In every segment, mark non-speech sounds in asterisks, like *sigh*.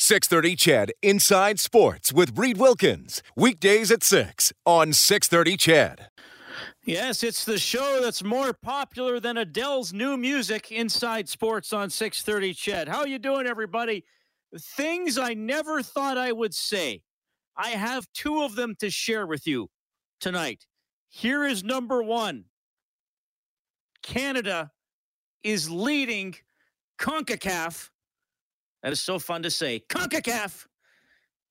630 CHED Inside Sports with Reid Wilkins. Weekdays at 6 on 630 CHED. Yes, it's the show that's more popular than Adele's new music, Inside Sports on 630 CHED. How are you doing, everybody? Things I never thought I would say. I have two of them to share with you tonight. Here is number one. Canada is leading CONCACAF that is so fun to say. CONCACAF.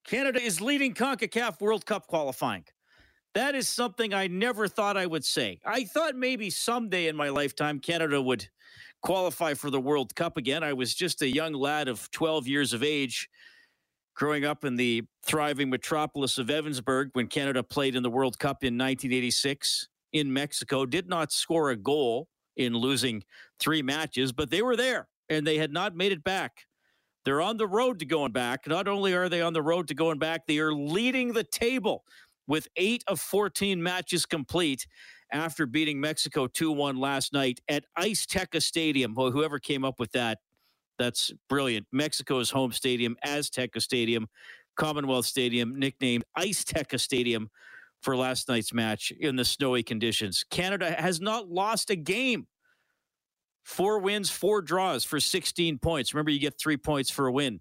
Canada is leading CONCACAF World Cup qualifying. That is something I never thought I would say. I thought maybe someday in my lifetime Canada would qualify for the World Cup again. I was just a young lad of 12 years of age growing up in the thriving metropolis of Evansburg when Canada played in the World Cup in 1986 in Mexico. Did not score a goal in losing three matches, but they were there and they had not made it back. They're on the road to going back. Not only are they on the road to going back, they are leading the table with eight of 14 matches complete after beating Mexico 2 1 last night at Azteca Stadium. Well, whoever came up with that, that's brilliant. Mexico's home stadium, Azteca Stadium, Commonwealth Stadium, nicknamed Azteca Stadium for last night's match in the snowy conditions. Canada has not lost a game Four wins, four draws for 16 points. Remember, you get three points for a win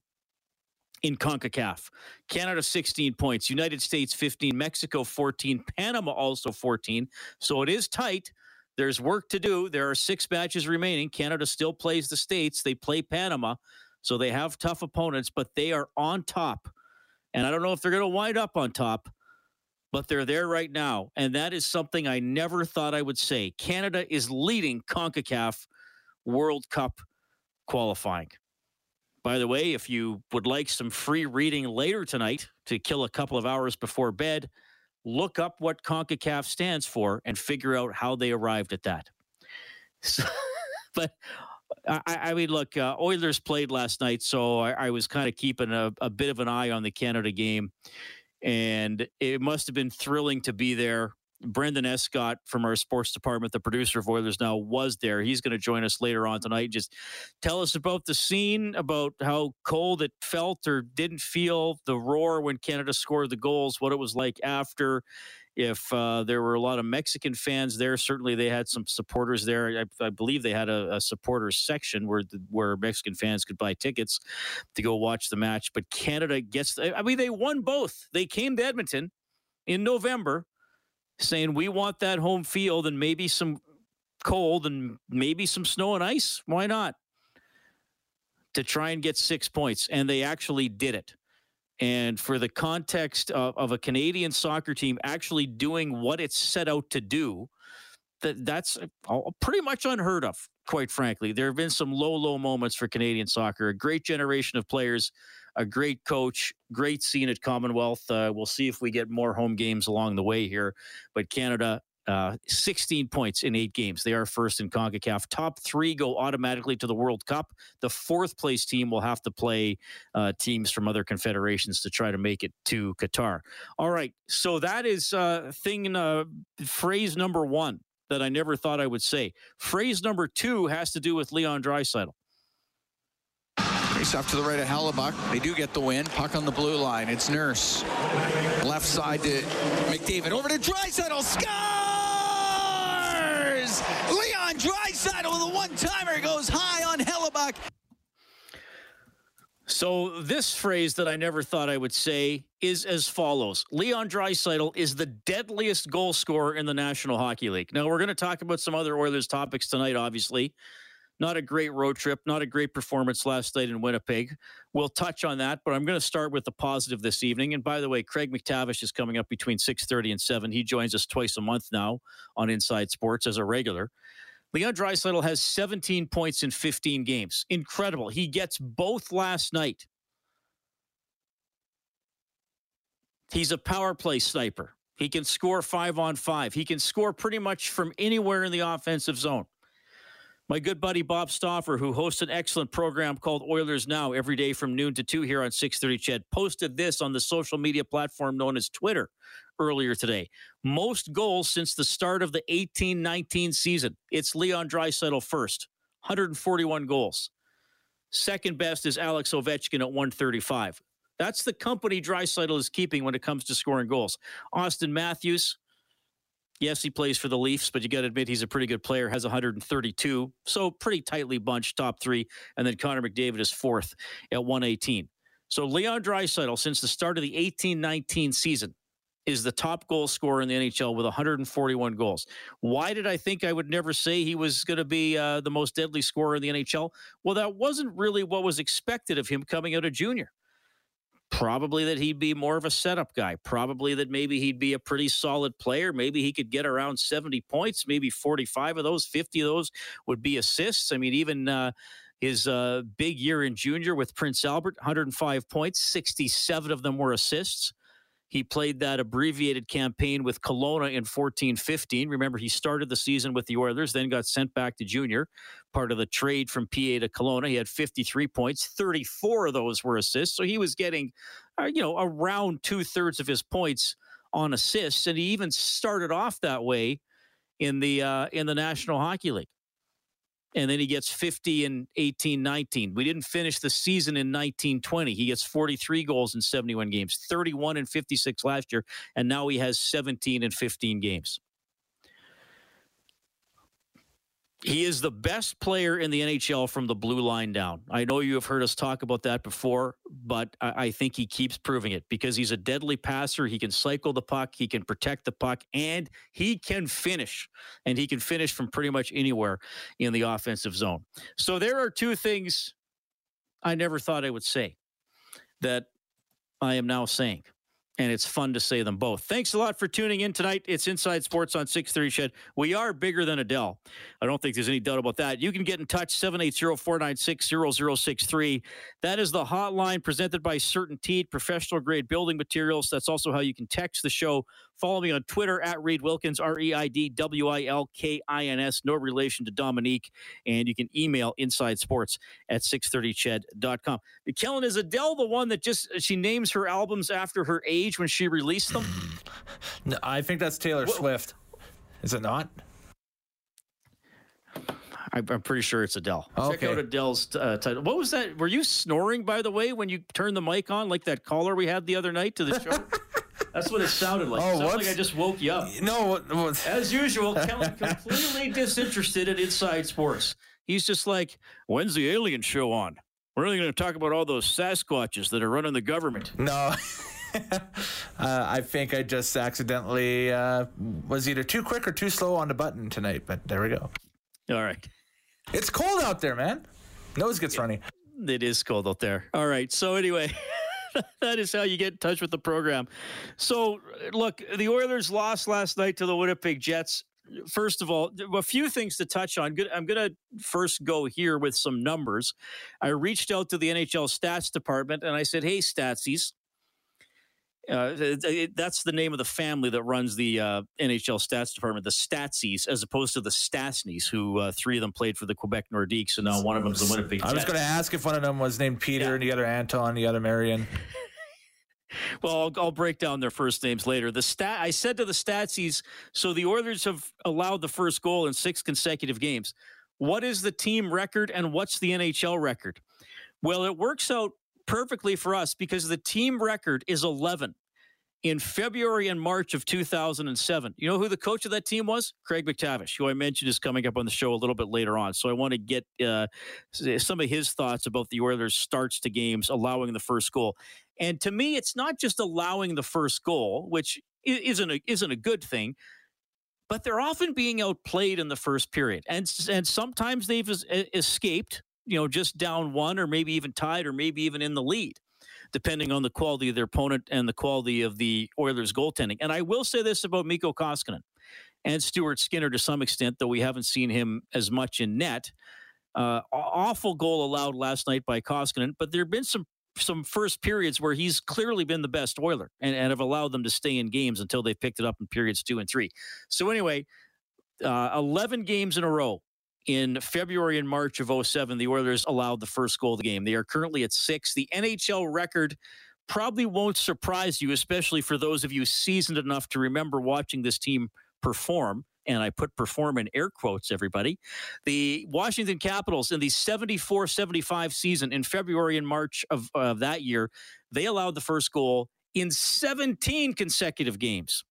in CONCACAF. Canada 16 points, United States 15, Mexico 14, Panama also 14. So it is tight. There's work to do. There are six matches remaining. Canada still plays the States. They play Panama. So they have tough opponents, but they are on top. And I don't know if they're going to wind up on top, but they're there right now. And that is something I never thought I would say. Canada is leading CONCACAF World Cup qualifying. By the way, if you would like some free reading later tonight to kill a couple of hours before bed, look up what CONCACAF stands for and figure out how they arrived at that. So, *laughs* but I, I, mean, look, uh, Oilers played last night, so I, I was kind of keeping a, a bit of an eye on the Canada game. And it must have been thrilling to be there Brendan Escott from our sports department, the producer of Oilers Now, was there. He's going to join us later on tonight. Just tell us about the scene, about how cold it felt or didn't feel, the roar when Canada scored the goals, what it was like after. If uh, there were a lot of Mexican fans there, certainly they had some supporters there. I, I believe they had a, a supporters section where where Mexican fans could buy tickets to go watch the match. But Canada gets. I mean, they won both. They came to Edmonton in November saying we want that home field and maybe some cold and maybe some snow and ice. Why not? To try and get six points. And they actually did it. And for the context of, of a Canadian soccer team actually doing what it's set out to do, that that's uh, pretty much unheard of, quite frankly. There have been some low, low moments for Canadian soccer. A great generation of players a great coach, great scene at Commonwealth. Uh, we'll see if we get more home games along the way here. But Canada, uh, 16 points in eight games. They are first in CONCACAF. Top three go automatically to the World Cup. The fourth place team will have to play uh, teams from other confederations to try to make it to Qatar. All right. So that is uh, thing, uh, phrase number one that I never thought I would say. Phrase number two has to do with Leon Draisaitl. Face off to the right of Hellebuyck. They do get the win. Puck on the blue line. It's Nurse. Left side to McDavid. Over to Draisaitl. Scores! Leon Draisaitl with a one-timer goes high on Hellebuyck. So this phrase that I never thought I would say is as follows. Leon Draisaitl is the deadliest goal scorer in the National Hockey League. Now we're going to talk about some other Oilers topics tonight, obviously. Not a great road trip, not a great performance last night in Winnipeg. We'll touch on that, but I'm going to start with the positive this evening. And by the way, Craig MacTavish is coming up between 6:30 and 7. He joins us twice a month now on Inside Sports as a regular. Leon Draisaitl has 17 points in 15 games. Incredible. He gets both last night. He's a power play sniper. He can score five on five. He can score pretty much from anywhere in the offensive zone. My good buddy Bob Stauffer, who hosts an excellent program called Oilers Now every day from noon to 2 here on 630 CHED, posted this on the social media platform known as Twitter earlier today. Most goals since the start of the 18-19 season. It's Leon Draisaitl first, 141 goals. Second best is Alex Ovechkin at 135. That's the company Draisaitl is keeping when it comes to scoring goals. Auston Matthews, yes, he plays for the Leafs, but you got to admit he's a pretty good player, has 132. So pretty tightly bunched, top three. And then Connor McDavid is fourth at 118. So Leon Draisaitl, since the start of the 18-19 season, is the top goal scorer in the NHL with 141 goals. Why did I think I would never say he was going to be uh, the most deadly scorer in the NHL? Well, that wasn't really what was expected of him coming out of junior. Probably that he'd be more of a setup guy. Probably that maybe he'd be a pretty solid player. Maybe he could get around 70 points, maybe 45 of those, 50 of those would be assists. I mean, even. Uh, his uh, big year in junior with Prince Albert, 105 points, 67 of them were assists. He played that abbreviated campaign with Kelowna in 14 15. Remember, he started the season with the Oilers, then got sent back to junior, part of the trade from PA to Kelowna. He had 53 points, 34 of those were assists. So he was getting, uh, you know, around two thirds of his points on assists. And he even started off that way in the uh, in the National Hockey League and then he gets 50 in 18 19. We didn't finish the season in 19 20. He gets 43 goals in 71 games, 31 and 56 last year, and now he has 17 in 15 games. He is the best player in the NHL from the blue line down. I know you have heard us talk about that before, but I, think he keeps proving it because he's a deadly passer. He can cycle the puck, he can protect the puck, and he can finish. And he can finish from pretty much anywhere in the offensive zone. So there are two things I never thought I would say that I am now saying and it's fun to say them both. Thanks a lot for tuning in tonight. It's Inside Sports on 630 CHED. We are bigger than Adele. I don't think there's any doubt about that. You can get in touch 780-496-0063. That is the hotline presented by CertainTeed professional grade building materials. That's also how you can text the show Follow me on Twitter at Reid Wilkins, R E I D W I L K I N S, no relation to Dominique. And you can email inside sports at 630ched.com. Kellen, is Adele the one that just she names her albums after her age when she released them? *sighs* no, I think that's Taylor what? Swift. Is it not? I'm pretty sure it's Adele. Okay. Check out Adele's uh, title. What was that? Were you snoring, by the way, when you turned the mic on, like that caller we had the other night to the show? *laughs* That's what it sounded like. Oh, it sounded like I just woke you up. No, what, what? as usual, *laughs* Kellen completely disinterested in inside sports. He's just like, when's the alien show on? We're only going to talk about all those Sasquatches that are running the government. No. *laughs* uh, I think I just accidentally uh, was either too quick or too slow on the button tonight, but there we go. All right. It's cold out there, man. Nose gets runny. It is cold out there. All right. So, anyway. *laughs* *laughs* that is how you get in touch with the program. So, look, the Oilers lost last night to the Winnipeg Jets. First of all, a few things to touch on. I'm going to first go here with some numbers. I reached out to the NHL stats department and I said, "Hey, Statsies, uh, that's the name of the family that runs the uh, NHL stats department, the Statsies, as opposed to the Stastnys, who uh, three of them played for the Quebec Nordiques, and now one of them is the Winnipeg. I was going to ask if one of them was named Peter, yeah. and the other Anton, the other Marian. *laughs* well, I'll, I'll, break down their first names later. The stat I said to the Statsies, so the Oilers have allowed the first goal in six consecutive games. What is the team record, and what's the NHL record? Well, it works out perfectly for us because the team record is 11 in February and March of 2007. You know who the coach of that team was? Craig MacTavish, who I mentioned is coming up on the show a little bit later on. So I want to get uh, some of his thoughts about the Oilers' starts to games, allowing the first goal. And to me, it's not just allowing the first goal, which isn't a, isn't a good thing, but they're often being outplayed in the first period, and and sometimes they've escaped you know, just down one or maybe even tied or maybe even in the lead, depending on the quality of their opponent and the quality of the Oilers' goaltending. And I will say this about Mikko Koskinen and Stuart Skinner to some extent, though we haven't seen him as much in net. Uh, awful goal allowed last night by Koskinen, but there have been some some first periods where he's clearly been the best Oiler and, and have allowed them to stay in games until they've picked it up in periods two and three. So anyway, uh, 11 games in a row in February and March of 07, the Oilers allowed the first goal of the game. They are currently at six. The NHL record probably won't surprise you, especially for those of you seasoned enough to remember watching this team perform. And I put perform in air quotes, everybody. The Washington Capitals in the 74 75 season in February and March of, of that year, they allowed the first goal in 17 consecutive games.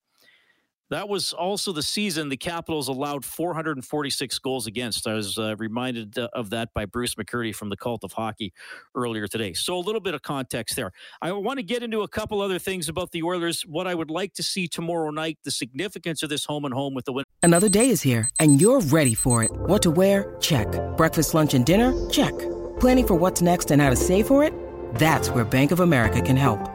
That was also the season the Capitals allowed 446 goals against. I was uh, reminded uh, of that by Bruce McCurdy from the Cult of Hockey earlier today. So a little bit of context there. I want to get into a couple other things about the Oilers. What I would like to see tomorrow night, the significance of this home and home with the win. Another day is here, and you're ready for it. What to wear? Check. Breakfast, lunch, and dinner? Check. Planning for what's next and how to save for it? That's where Bank of America can help.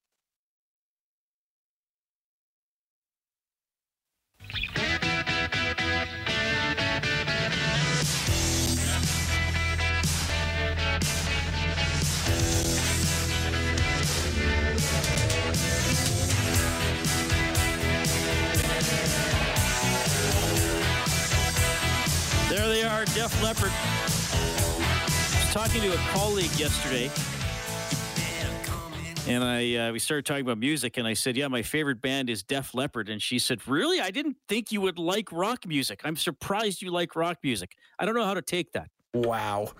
They Def Leppard. I was talking to a colleague yesterday, and I uh, we started talking about music, and I said, "Yeah, my favorite band is Def Leppard," and she said, "Really? I didn't think you would like rock music. I'm surprised you like rock music. I don't know how to take that." Wow.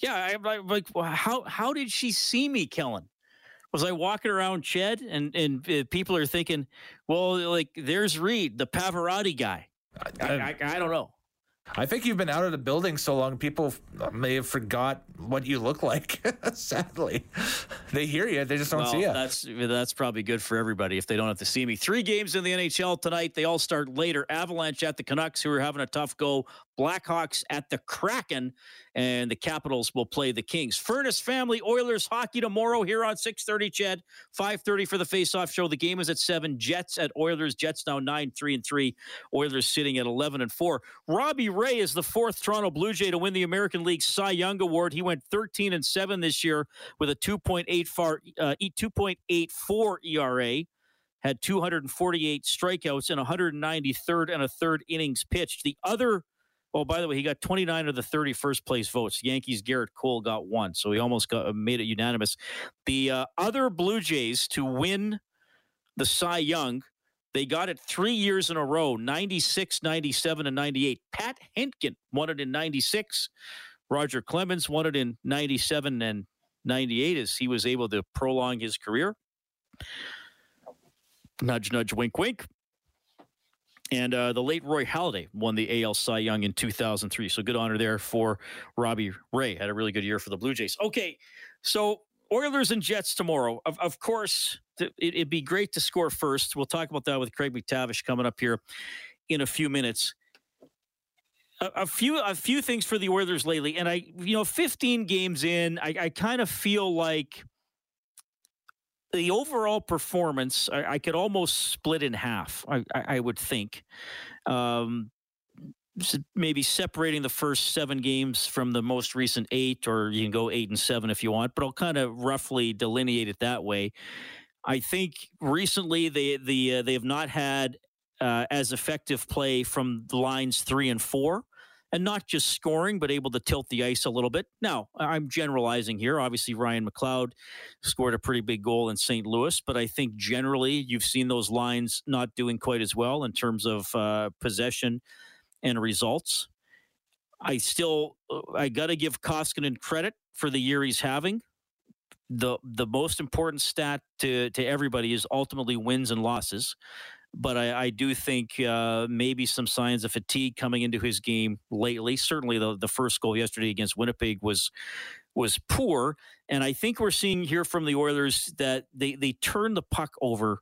Yeah, I, I like how how did she see me, Kellen? Was I walking around Ched, and and uh, people are thinking, "Well, like there's Reid, the Pavarotti guy." I, I, I don't know. I think you've been out of the building so long, people may have forgot what you look like. *laughs* Sadly, they hear you, they just don't well, see you. That's that's probably good for everybody if they don't have to see me. Three games in the NHL tonight. They all start later. Avalanche at the Canucks, who are having a tough go. Blackhawks at the Kraken, and the Capitals will play the Kings. Furnace Family Oilers hockey tomorrow here on 6:30. Ched 5:30 for the face-off show. The game is at seven. Jets at Oilers. Jets now nine three and three. Oilers sitting at 11 and four. Robbie Ray is the fourth Toronto Blue Jay to win the American League Cy Young Award. He went 13 and seven this year with a 2.84 uh, 2.84 ERA had 248 strikeouts and 193rd and a third innings pitched. The other Oh, by the way, he got 29 of the 31st place votes. Yankees Gerrit Cole got one, so he almost got made it unanimous. The uh, other Blue Jays to win the Cy Young, they got it three years in a row 96, 97, and 98. Pat Hentgen won it in 96. Roger Clemens won it in 97 and 98 as he was able to prolong his career. Nudge, nudge, wink, wink. And uh, the late Roy Halladay won the AL Cy Young in 2003. So good honor there for Robbie Ray. Had a really good year for the Blue Jays. Okay, so Oilers and Jets tomorrow. Of, of course, th- it, would be great to score first. We'll talk about that with Craig MacTavish coming up here in a few minutes. A, a few a few things for the Oilers lately, and I, you know, 15 games in, I, I kind of feel like the overall performance, I, I, could almost split in half. I, I, would think, um, maybe separating the first seven games from the most recent eight, or you can go eight and seven if you want. But I'll kind of roughly delineate it that way. I think recently they the uh, they have not had uh, as effective play from the lines three and four and not just scoring, but able to tilt the ice a little bit. Now, I'm generalizing here. Obviously, Ryan McLeod scored a pretty big goal in St. Louis, but I think generally you've seen those lines not doing quite as well in terms of uh, possession and results. I still, uh, I got to give Koskinen credit for the year he's having. The the most important stat to to everybody is ultimately wins and losses but I, I do think uh, maybe some signs of fatigue coming into his game lately. Certainly, the the first goal yesterday against Winnipeg was was poor, and I think we're seeing here from the Oilers that they they turn the puck over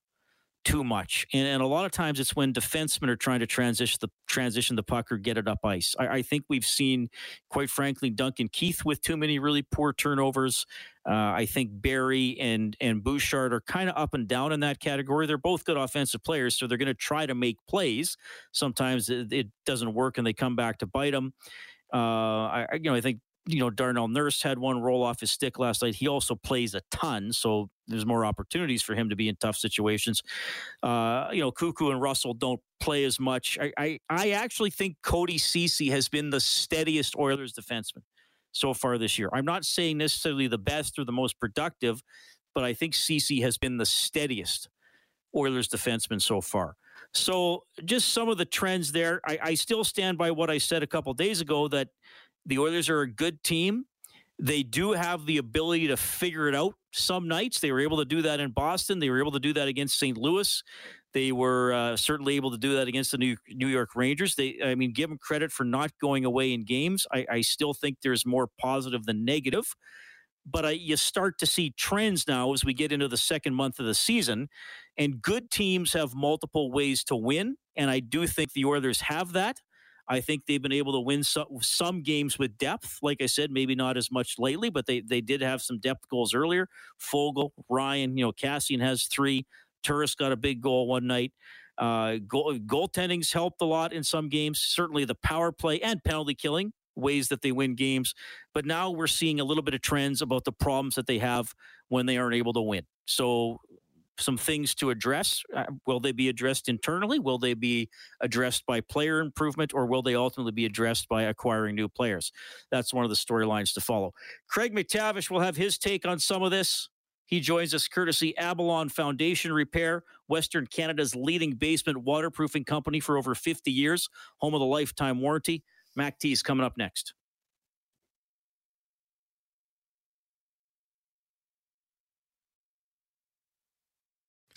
too much, and, and, a lot of times it's when defensemen are trying to transition the transition the puck or get it up ice. I, I think we've seen, quite frankly, Duncan Keith with too many really poor turnovers. Uh, I think Barrie and and Bouchard are kind of up and down in that category. They're both good offensive players, so they're going to try to make plays. Sometimes it, it, doesn't work, and they come back to bite them. Uh, I, you know, I think you know, Darnell Nurse had one roll off his stick last night. He also plays a ton, so there's more opportunities for him to be in tough situations. Uh, you know, Koekkoek and Russell don't play as much. I, I, I actually think Cody Ceci has been the steadiest Oilers defenseman so far this year. I'm not saying necessarily the best or the most productive, but I think Ceci has been the steadiest Oilers defenseman so far. So just some of the trends there. I, I still stand by what I said a couple days ago that – the Oilers are a good team. They do have the ability to figure it out some nights. They were able to do that in Boston. They were able to do that against St. Louis. They were uh, certainly able to do that against the New, York Rangers. They, I mean, give them credit for not going away in games. I, I still think there's more positive than negative, but I, you start to see trends now as we get into the second month of the season, and good teams have multiple ways to win, and I do think the Oilers have that. I think they've been able to win some, some games with depth. Like I said, maybe not as much lately, but they, they did have some depth goals earlier. Foegele, Ryan, you know, Kassian has three. Turris got a big goal one night. Uh, goal, goaltending's helped a lot in some games. Certainly the power play and penalty killing ways that they win games. But now we're seeing a little bit of trends about the problems that they have when they aren't able to win. So some things to address. Uh, will they be addressed internally? Will they be addressed by player improvement, or will they ultimately be addressed by acquiring new players? That's one of the storylines to follow. Craig MacTavish will have his take on some of this. He joins us courtesy Abalon Foundation Repair, Western Canada's leading basement waterproofing company for over 50 years, home of the lifetime warranty. Mac is coming up next.